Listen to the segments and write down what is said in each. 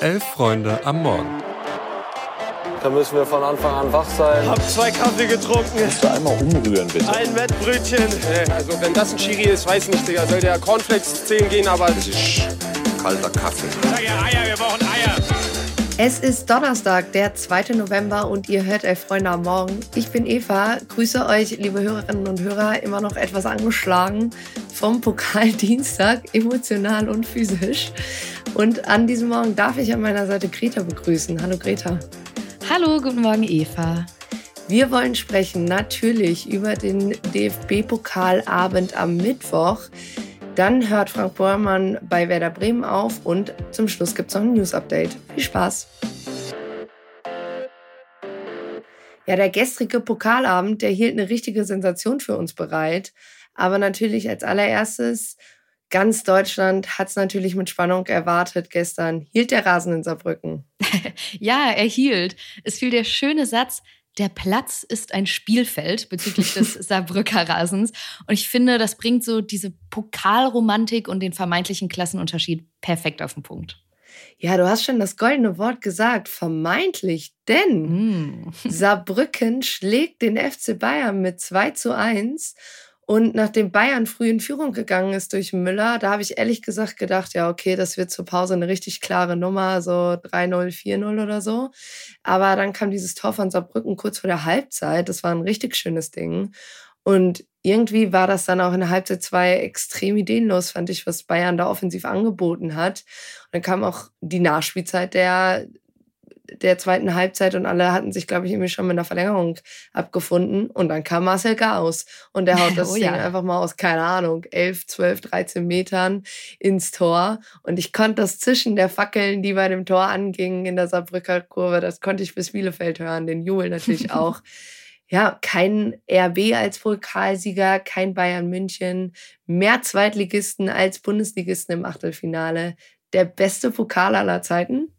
Elf Freunde am Morgen. Da müssen wir von Anfang an wach sein. Hab zwei Kaffee getrunken. Kannst du einmal umrühren, bitte? Ein Wettbrötchen. Also wenn das ein Chiri ist, weiß nicht, Digga. Soll der Cornflakes 10 gehen, aber... Das ist kalter Kaffee. Sag ja Eier, wir brauchen Eier. Es ist Donnerstag, der 2. November und ihr hört Elf Freunde am Morgen. Ich bin Eva, grüße euch, liebe Hörerinnen und Hörer, immer noch etwas angeschlagen vom Pokaldienstag, emotional und physisch. Und an diesem Morgen darf ich an meiner Seite Greta begrüßen. Hallo Greta. Hallo, guten Morgen Eva. Wir wollen sprechen natürlich über den DFB-Pokalabend am Mittwoch. Dann hört Frank Bormann bei Werder Bremen auf und zum Schluss gibt es noch ein News-Update. Viel Spaß! Ja, der gestrige Pokalabend, der hielt eine richtige Sensation für uns bereit. Aber natürlich als allererstes, ganz Deutschland hat es natürlich mit Spannung erwartet gestern. Hielt der Rasen in Saarbrücken? ja, er hielt. Es fiel der schöne Satz, der Platz ist ein Spielfeld bezüglich des Saarbrücker Rasens. Und ich finde, das bringt so diese Pokalromantik und den vermeintlichen Klassenunterschied perfekt auf den Punkt. Ja, du hast schon das goldene Wort gesagt, vermeintlich, denn mm. Saarbrücken schlägt den FC Bayern mit 2 zu 1 und nachdem Bayern früh in Führung gegangen ist durch Müller, da habe ich ehrlich gesagt gedacht, ja, okay, das wird zur Pause eine richtig klare Nummer, so 3-0, 4-0 oder so. Aber dann kam dieses Tor von Saarbrücken kurz vor der Halbzeit. Das war ein richtig schönes Ding. Und irgendwie war das dann auch in der Halbzeit zwei extrem ideenlos, fand ich, was Bayern da offensiv angeboten hat. Und dann kam auch die Nachspielzeit der der zweiten Halbzeit und alle hatten sich, glaube ich, irgendwie schon mit einer Verlängerung abgefunden. Und dann kam Marcel Gauss und der haut das oh, Ding ja. einfach mal aus, keine Ahnung, 11, 12, 13 Metern ins Tor. Und ich konnte das Zischen der Fackeln, die bei dem Tor angingen in der Saarbrücker Kurve, das konnte ich bis Bielefeld hören, den Jubel natürlich auch. ja, kein RB als Pokalsieger, kein Bayern München, mehr Zweitligisten als Bundesligisten im Achtelfinale. Der beste Pokal aller Zeiten?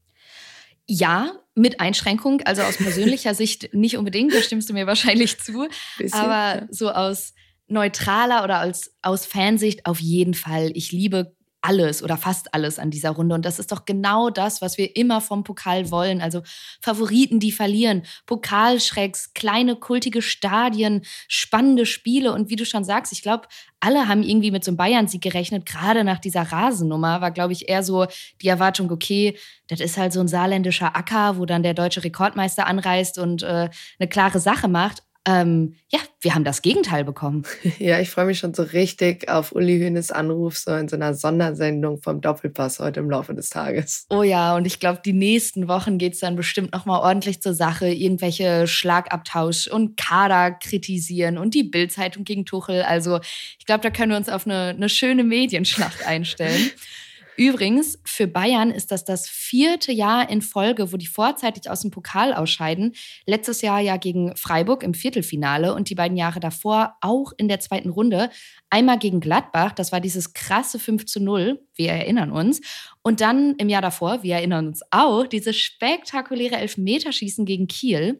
Ja, mit Einschränkung, also aus persönlicher Sicht nicht unbedingt, da stimmst du mir wahrscheinlich zu. Bisschen, aber ja. so aus neutraler oder als, aus Fansicht auf jeden Fall. Ich liebe alles oder fast alles an dieser Runde. Und das ist doch genau das, was wir immer vom Pokal wollen. Also Favoriten, die verlieren, Pokalschrecks, kleine kultige Stadien, spannende Spiele. Und wie du schon sagst, ich glaube, alle haben irgendwie mit so einem Bayern-Sieg gerechnet. Gerade nach dieser Rasennummer war, glaube ich, eher so die Erwartung, okay, das ist halt so ein saarländischer Acker, wo dann der deutsche Rekordmeister anreist und äh, eine klare Sache macht. Ähm, ja, wir haben das Gegenteil bekommen. Ja, ich freue mich schon so richtig auf Uli Hühnes Anruf, so in so einer Sondersendung vom Doppelpass heute im Laufe des Tages. Oh ja, und ich glaube, die nächsten Wochen geht es dann bestimmt nochmal ordentlich zur Sache. Irgendwelche Schlagabtausch und Kader kritisieren und die Bildzeitung gegen Tuchel. Also ich glaube, da können wir uns auf eine, eine schöne Medienschlacht einstellen. Übrigens, für Bayern ist das das vierte Jahr in Folge, wo die vorzeitig aus dem Pokal ausscheiden. Letztes Jahr ja gegen Freiburg im Viertelfinale und die beiden Jahre davor auch in der zweiten Runde. Einmal gegen Gladbach, das war dieses krasse 5 zu 0, wir erinnern uns. Und dann im Jahr davor, wir erinnern uns auch, dieses spektakuläre Elfmeterschießen gegen Kiel.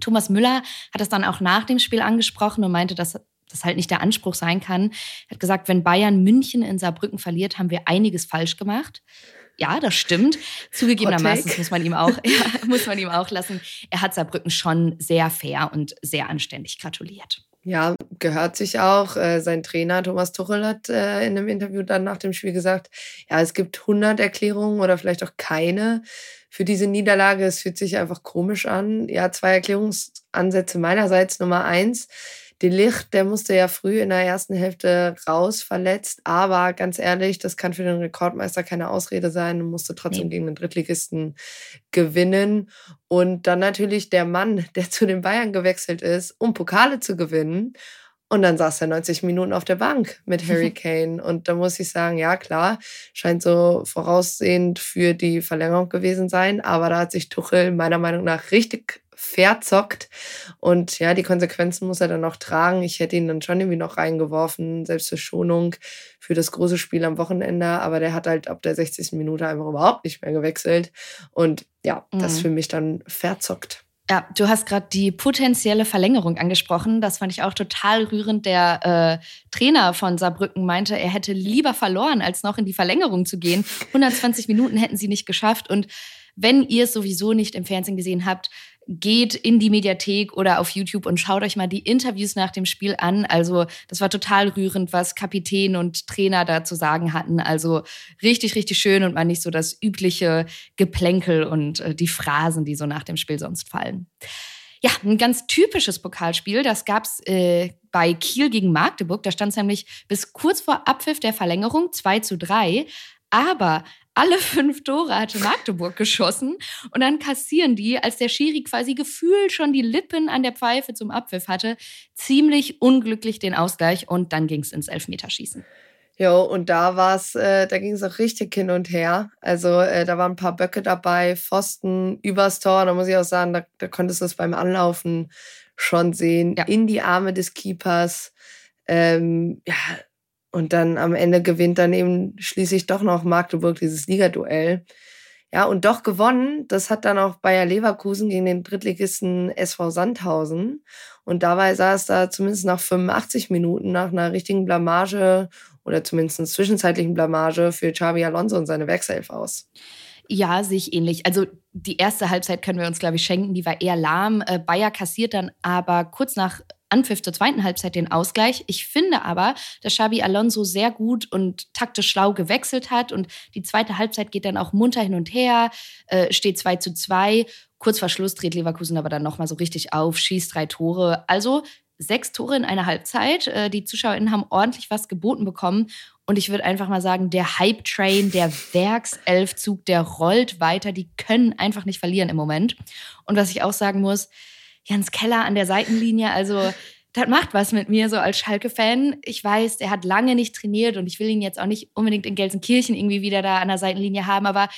Thomas Müller hat das dann auch nach dem Spiel angesprochen und meinte, dass das halt nicht der Anspruch sein kann. Er hat gesagt, wenn Bayern München in Saarbrücken verliert, haben wir einiges falsch gemacht. Ja, das stimmt. Zugegebenermaßen muss man ihm auch, ja, muss man ihm auch lassen. Er hat Saarbrücken schon sehr fair und sehr anständig gratuliert. Ja, gehört sich auch. Äh, sein Trainer Thomas Tuchel hat äh, in einem Interview dann nach dem Spiel gesagt, ja, es gibt 100 Erklärungen oder vielleicht auch keine für diese Niederlage. Es fühlt sich einfach komisch an. Ja, zwei Erklärungsansätze meinerseits. Nummer eins, die Licht, der musste ja früh in der ersten Hälfte raus, verletzt. Aber ganz ehrlich, das kann für den Rekordmeister keine Ausrede sein. Musste trotzdem nee. gegen den Drittligisten gewinnen. Und dann natürlich der Mann, der zu den Bayern gewechselt ist, um Pokale zu gewinnen. Und dann saß er 90 Minuten auf der Bank mit Harry Kane. Und da muss ich sagen, ja klar, scheint so voraussehend für die Verlängerung gewesen sein. Aber da hat sich Tuchel meiner Meinung nach richtig verzockt. Und ja, die Konsequenzen muss er dann noch tragen. Ich hätte ihn dann schon irgendwie noch reingeworfen, selbst für Schonung für das große Spiel am Wochenende. Aber der hat halt ab der 60. Minute einfach überhaupt nicht mehr gewechselt. Und ja, mhm. das für mich dann verzockt. Ja, du hast gerade die potenzielle Verlängerung angesprochen. Das fand ich auch total rührend. Der äh, Trainer von Saarbrücken meinte, er hätte lieber verloren, als noch in die Verlängerung zu gehen. 120 Minuten hätten sie nicht geschafft. Und wenn ihr es sowieso nicht im Fernsehen gesehen habt, geht in die Mediathek oder auf YouTube und schaut euch mal die Interviews nach dem Spiel an. Also das war total rührend, was Kapitän und Trainer da zu sagen hatten. Also richtig, richtig schön und mal nicht so das übliche Geplänkel und äh, die Phrasen, die so nach dem Spiel sonst fallen. Ja, ein ganz typisches Pokalspiel, das gab's äh, bei Kiel gegen Magdeburg. Da stand es nämlich bis kurz vor Abpfiff der Verlängerung 2 zu 3. Aber alle fünf Tore hatte Magdeburg geschossen und dann kassieren die, als der Schiri quasi gefühlt schon die Lippen an der Pfeife zum Abpfiff hatte, ziemlich unglücklich den Ausgleich und dann ging es ins Elfmeterschießen. Jo, und da war's, äh, da ging es auch richtig hin und her. Also äh, da waren ein paar Böcke dabei, Pfosten übers Tor. Da muss ich auch sagen, da, da konntest du es beim Anlaufen schon sehen. Ja. In die Arme des Keepers. Ähm, ja, und dann am Ende gewinnt dann eben schließlich doch noch Magdeburg dieses Ligaduell. Ja, und doch gewonnen. Das hat dann auch Bayer Leverkusen gegen den Drittligisten SV Sandhausen. Und dabei sah es da zumindest nach 85 Minuten nach einer richtigen Blamage oder zumindest zwischenzeitlichen Blamage für Xavi Alonso und seine Wechself aus. Ja, sich ähnlich. Also die erste Halbzeit können wir uns, glaube ich, schenken. Die war eher lahm. Äh, Bayer kassiert dann aber kurz nach Anpfiff zur zweiten Halbzeit den Ausgleich. Ich finde aber, dass Xabi Alonso sehr gut und taktisch schlau gewechselt hat und die zweite Halbzeit geht dann auch munter hin und her, äh, steht 2 zu 2. Kurz vor Schluss dreht Leverkusen aber dann nochmal so richtig auf, schießt drei Tore. Also sechs Tore in einer Halbzeit. Äh, die ZuschauerInnen haben ordentlich was geboten bekommen. Und ich würde einfach mal sagen, der Hype-Train, der Werkselfzug, der rollt weiter. Die können einfach nicht verlieren im Moment. Und was ich auch sagen muss, Jans Keller an der Seitenlinie, also das macht was mit mir so als Schalke-Fan. Ich weiß, der hat lange nicht trainiert und ich will ihn jetzt auch nicht unbedingt in Gelsenkirchen irgendwie wieder da an der Seitenlinie haben, aber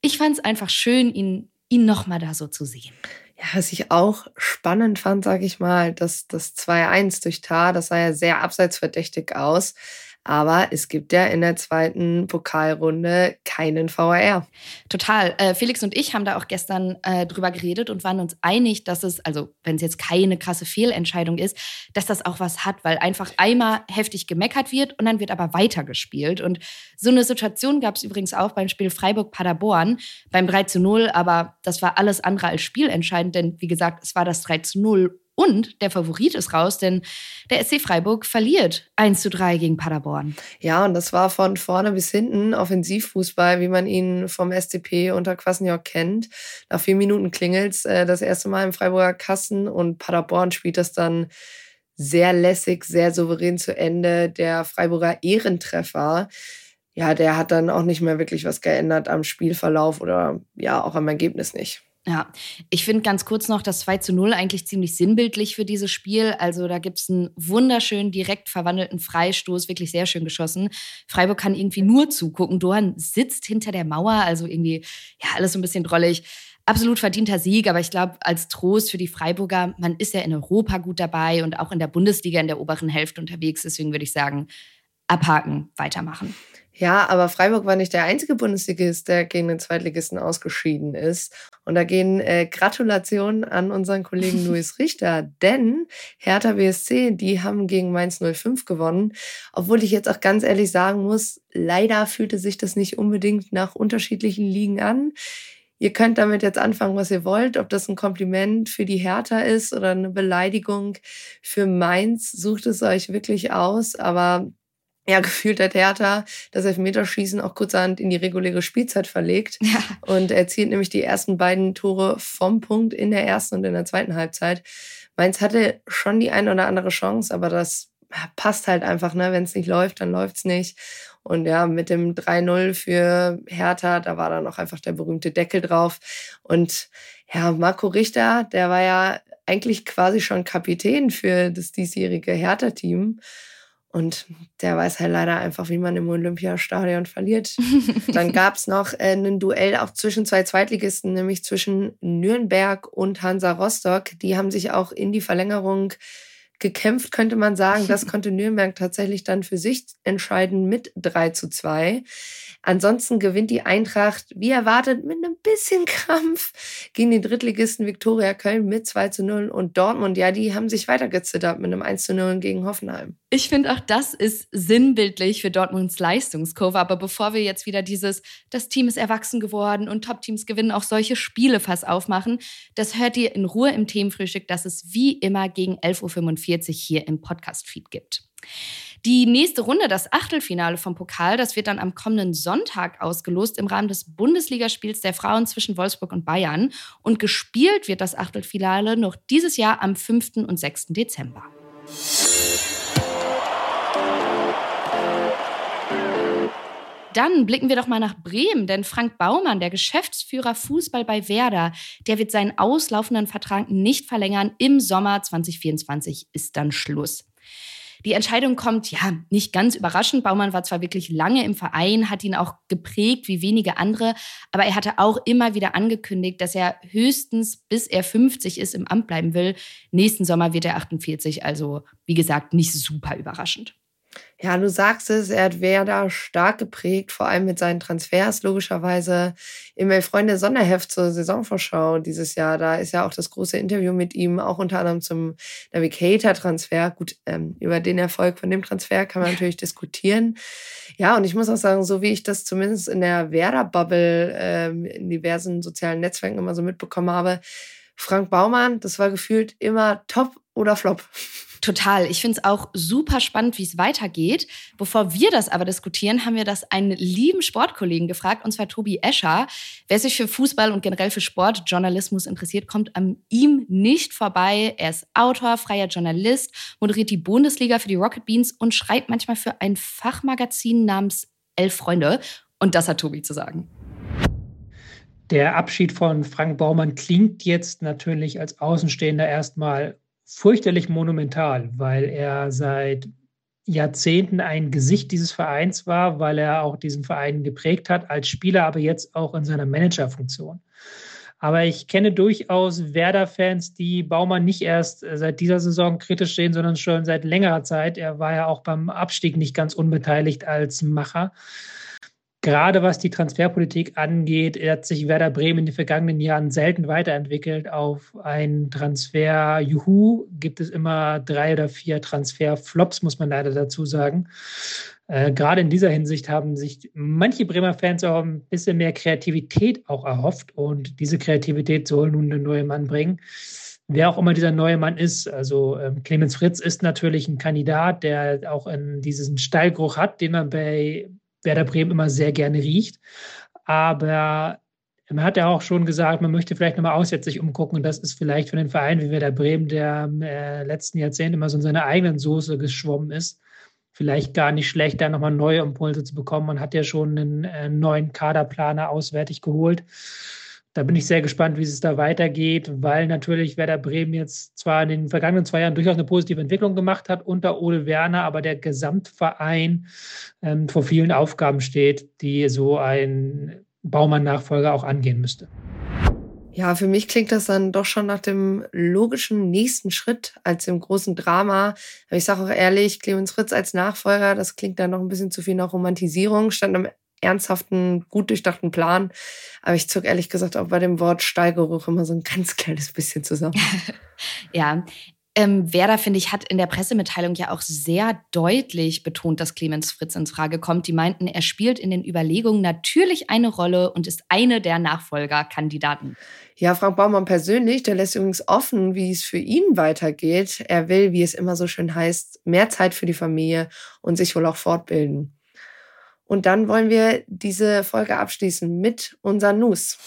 ich fand es einfach schön, ihn, ihn nochmal da so zu sehen. Ja, was ich auch spannend fand, sage ich mal, dass das 2-1 durch Tar, das sah ja sehr abseitsverdächtig aus. Aber es gibt ja in der zweiten Pokalrunde keinen VAR. Total. Äh, Felix und ich haben da auch gestern äh, drüber geredet und waren uns einig, dass es, also wenn es jetzt keine krasse Fehlentscheidung ist, dass das auch was hat, weil einfach einmal heftig gemeckert wird und dann wird aber weitergespielt. Und so eine Situation gab es übrigens auch beim Spiel Freiburg-Paderborn beim 3 zu 0, aber das war alles andere als spielentscheidend, denn wie gesagt, es war das 3 zu 0 und der Favorit ist raus, denn der SC Freiburg verliert 1 zu 3 gegen Paderborn. Ja, und das war von vorne bis hinten Offensivfußball, wie man ihn vom SCP unter Quasniok kennt. Nach vier Minuten klingelt äh, das erste Mal im Freiburger Kassen und Paderborn spielt das dann sehr lässig, sehr souverän zu Ende. Der Freiburger Ehrentreffer ja, der hat dann auch nicht mehr wirklich was geändert am Spielverlauf oder ja, auch am Ergebnis nicht. Ja, ich finde ganz kurz noch das 2 zu 0 eigentlich ziemlich sinnbildlich für dieses Spiel. Also da gibt es einen wunderschön direkt verwandelten Freistoß, wirklich sehr schön geschossen. Freiburg kann irgendwie nur zugucken. Dohan sitzt hinter der Mauer, also irgendwie, ja, alles so ein bisschen drollig. Absolut verdienter Sieg, aber ich glaube, als Trost für die Freiburger, man ist ja in Europa gut dabei und auch in der Bundesliga in der oberen Hälfte unterwegs. Deswegen würde ich sagen, abhaken, weitermachen. Ja, aber Freiburg war nicht der einzige Bundesligist, der gegen den Zweitligisten ausgeschieden ist. Und da gehen äh, Gratulationen an unseren Kollegen Luis Richter, denn Hertha BSC, die haben gegen Mainz 05 gewonnen. Obwohl ich jetzt auch ganz ehrlich sagen muss, leider fühlte sich das nicht unbedingt nach unterschiedlichen Ligen an. Ihr könnt damit jetzt anfangen, was ihr wollt, ob das ein Kompliment für die Hertha ist oder eine Beleidigung für Mainz. Sucht es euch wirklich aus, aber ja, gefühlt hat Hertha das Elfmeterschießen auch kurzerhand in die reguläre Spielzeit verlegt ja. und erzielt nämlich die ersten beiden Tore vom Punkt in der ersten und in der zweiten Halbzeit. Mainz hatte schon die eine oder andere Chance, aber das passt halt einfach, ne? Wenn es nicht läuft, dann läuft's nicht. Und ja, mit dem 3-0 für Hertha, da war dann auch einfach der berühmte Deckel drauf. Und ja, Marco Richter, der war ja eigentlich quasi schon Kapitän für das diesjährige Hertha-Team. Und der weiß halt leider einfach, wie man im Olympiastadion verliert. Dann gab es noch äh, ein Duell auch zwischen zwei Zweitligisten, nämlich zwischen Nürnberg und Hansa Rostock. Die haben sich auch in die Verlängerung gekämpft, könnte man sagen. Das konnte Nürnberg tatsächlich dann für sich entscheiden mit 3 zu 2. Ansonsten gewinnt die Eintracht, wie erwartet, mit einem bisschen Krampf gegen den Drittligisten Viktoria Köln mit 2 zu 0. Und Dortmund, ja, die haben sich weitergezittert mit einem 1 zu 0 gegen Hoffenheim. Ich finde auch, das ist sinnbildlich für Dortmunds Leistungskurve. Aber bevor wir jetzt wieder dieses, das Team ist erwachsen geworden und Top-Teams gewinnen auch solche Spiele fast aufmachen, das hört ihr in Ruhe im Themenfrühstück, das es wie immer gegen 11.45 Uhr hier im Podcast-Feed gibt. Die nächste Runde, das Achtelfinale vom Pokal, das wird dann am kommenden Sonntag ausgelost im Rahmen des Bundesligaspiels der Frauen zwischen Wolfsburg und Bayern. Und gespielt wird das Achtelfinale noch dieses Jahr am 5. und 6. Dezember. Dann blicken wir doch mal nach Bremen, denn Frank Baumann, der Geschäftsführer Fußball bei Werder, der wird seinen auslaufenden Vertrag nicht verlängern. Im Sommer 2024 ist dann Schluss. Die Entscheidung kommt ja nicht ganz überraschend. Baumann war zwar wirklich lange im Verein, hat ihn auch geprägt wie wenige andere, aber er hatte auch immer wieder angekündigt, dass er höchstens bis er 50 ist im Amt bleiben will. Nächsten Sommer wird er 48, also wie gesagt, nicht super überraschend. Ja, du sagst es, er hat Werder stark geprägt, vor allem mit seinen Transfers, logischerweise. Im Elf-Freunde Sonderheft zur Saisonvorschau dieses Jahr, da ist ja auch das große Interview mit ihm, auch unter anderem zum Navigator-Transfer. Gut, ähm, über den Erfolg von dem Transfer kann man natürlich diskutieren. Ja, und ich muss auch sagen, so wie ich das zumindest in der Werder-Bubble ähm, in diversen sozialen Netzwerken immer so mitbekommen habe, Frank Baumann, das war gefühlt immer top oder flop. Total. Ich finde es auch super spannend, wie es weitergeht. Bevor wir das aber diskutieren, haben wir das einen lieben Sportkollegen gefragt, und zwar Tobi Escher. Wer sich für Fußball und generell für Sportjournalismus interessiert, kommt an ihm nicht vorbei. Er ist Autor, freier Journalist, moderiert die Bundesliga für die Rocket Beans und schreibt manchmal für ein Fachmagazin namens Elf Freunde. Und das hat Tobi zu sagen. Der Abschied von Frank Baumann klingt jetzt natürlich als Außenstehender erstmal fürchterlich monumental, weil er seit Jahrzehnten ein Gesicht dieses Vereins war, weil er auch diesen Verein geprägt hat als Spieler, aber jetzt auch in seiner Managerfunktion. Aber ich kenne durchaus Werder-Fans, die Baumann nicht erst seit dieser Saison kritisch sehen, sondern schon seit längerer Zeit. Er war ja auch beim Abstieg nicht ganz unbeteiligt als Macher gerade was die Transferpolitik angeht, hat sich Werder Bremen in den vergangenen Jahren selten weiterentwickelt. Auf ein Transfer Juhu gibt es immer drei oder vier Transferflops, muss man leider dazu sagen. Äh, gerade in dieser Hinsicht haben sich manche Bremer Fans auch ein bisschen mehr Kreativität auch erhofft und diese Kreativität soll nun der neue Mann bringen wer auch immer dieser neue Mann ist. Also ähm, Clemens Fritz ist natürlich ein Kandidat, der auch in diesen Steilgeruch hat, den man bei Werder Bremen immer sehr gerne riecht. Aber man hat ja auch schon gesagt, man möchte vielleicht nochmal aussätzlich umgucken. Und das ist vielleicht für den Verein wie Werder Bremen, der im äh, letzten Jahrzehnt immer so in seiner eigenen Soße geschwommen ist, vielleicht gar nicht schlecht, da nochmal neue Impulse zu bekommen. Man hat ja schon einen äh, neuen Kaderplaner auswärtig geholt. Da bin ich sehr gespannt, wie es da weitergeht, weil natürlich Werder Bremen jetzt zwar in den vergangenen zwei Jahren durchaus eine positive Entwicklung gemacht hat unter Ole Werner, aber der Gesamtverein ähm, vor vielen Aufgaben steht, die so ein Baumann-Nachfolger auch angehen müsste. Ja, für mich klingt das dann doch schon nach dem logischen nächsten Schritt als dem großen Drama. Aber ich sage auch ehrlich, Clemens Fritz als Nachfolger, das klingt dann noch ein bisschen zu viel nach Romantisierung. Stand am ernsthaften, gut durchdachten Plan. Aber ich zog ehrlich gesagt auch bei dem Wort Steigeruch immer so ein ganz kleines bisschen zusammen. ja. Ähm, Werder, finde ich, hat in der Pressemitteilung ja auch sehr deutlich betont, dass Clemens Fritz in Frage kommt. Die meinten, er spielt in den Überlegungen natürlich eine Rolle und ist eine der Nachfolgerkandidaten. Ja, Frank Baumann persönlich, der lässt übrigens offen, wie es für ihn weitergeht. Er will, wie es immer so schön heißt, mehr Zeit für die Familie und sich wohl auch fortbilden. Und dann wollen wir diese Folge abschließen mit unseren News.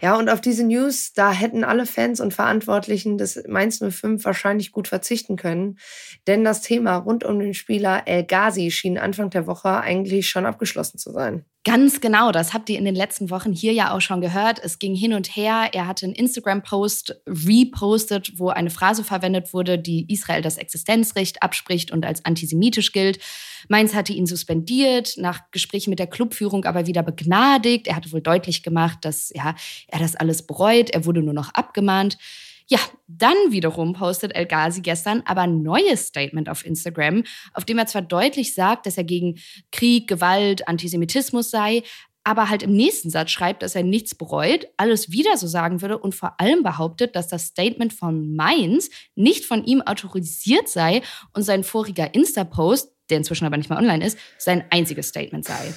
Ja, und auf diese News, da hätten alle Fans und Verantwortlichen des Mainz 05 wahrscheinlich gut verzichten können. Denn das Thema rund um den Spieler El Ghazi schien Anfang der Woche eigentlich schon abgeschlossen zu sein. Ganz genau, das habt ihr in den letzten Wochen hier ja auch schon gehört. Es ging hin und her. Er hatte einen Instagram-Post repostet, wo eine Phrase verwendet wurde, die Israel das Existenzrecht abspricht und als antisemitisch gilt. Mainz hatte ihn suspendiert, nach Gesprächen mit der Clubführung aber wieder begnadigt. Er hatte wohl deutlich gemacht, dass ja, er das alles bereut. Er wurde nur noch abgemahnt. Ja, dann wiederum postet El Ghazi gestern aber ein neues Statement auf Instagram, auf dem er zwar deutlich sagt, dass er gegen Krieg, Gewalt, Antisemitismus sei, aber halt im nächsten Satz schreibt, dass er nichts bereut, alles wieder so sagen würde und vor allem behauptet, dass das Statement von Mainz nicht von ihm autorisiert sei und sein voriger Insta-Post, der inzwischen aber nicht mehr online ist, sein einziges Statement sei.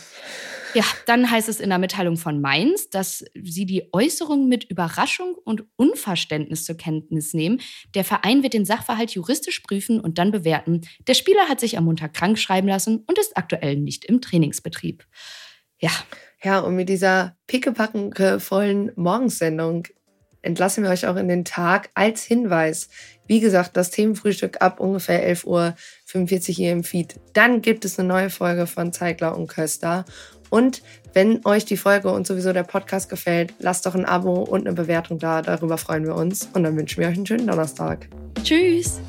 Ja, dann heißt es in der Mitteilung von Mainz, dass sie die Äußerung mit Überraschung und Unverständnis zur Kenntnis nehmen. Der Verein wird den Sachverhalt juristisch prüfen und dann bewerten. Der Spieler hat sich am Montag krank schreiben lassen und ist aktuell nicht im Trainingsbetrieb. Ja. Ja, und mit dieser pickepackenvollen Morgensendung entlassen wir euch auch in den Tag als Hinweis. Wie gesagt, das Themenfrühstück ab ungefähr 11 Uhr 45 hier im Feed. Dann gibt es eine neue Folge von Zeigler und Köster. Und wenn euch die Folge und sowieso der Podcast gefällt, lasst doch ein Abo und eine Bewertung da. Darüber freuen wir uns. Und dann wünschen wir euch einen schönen Donnerstag. Tschüss.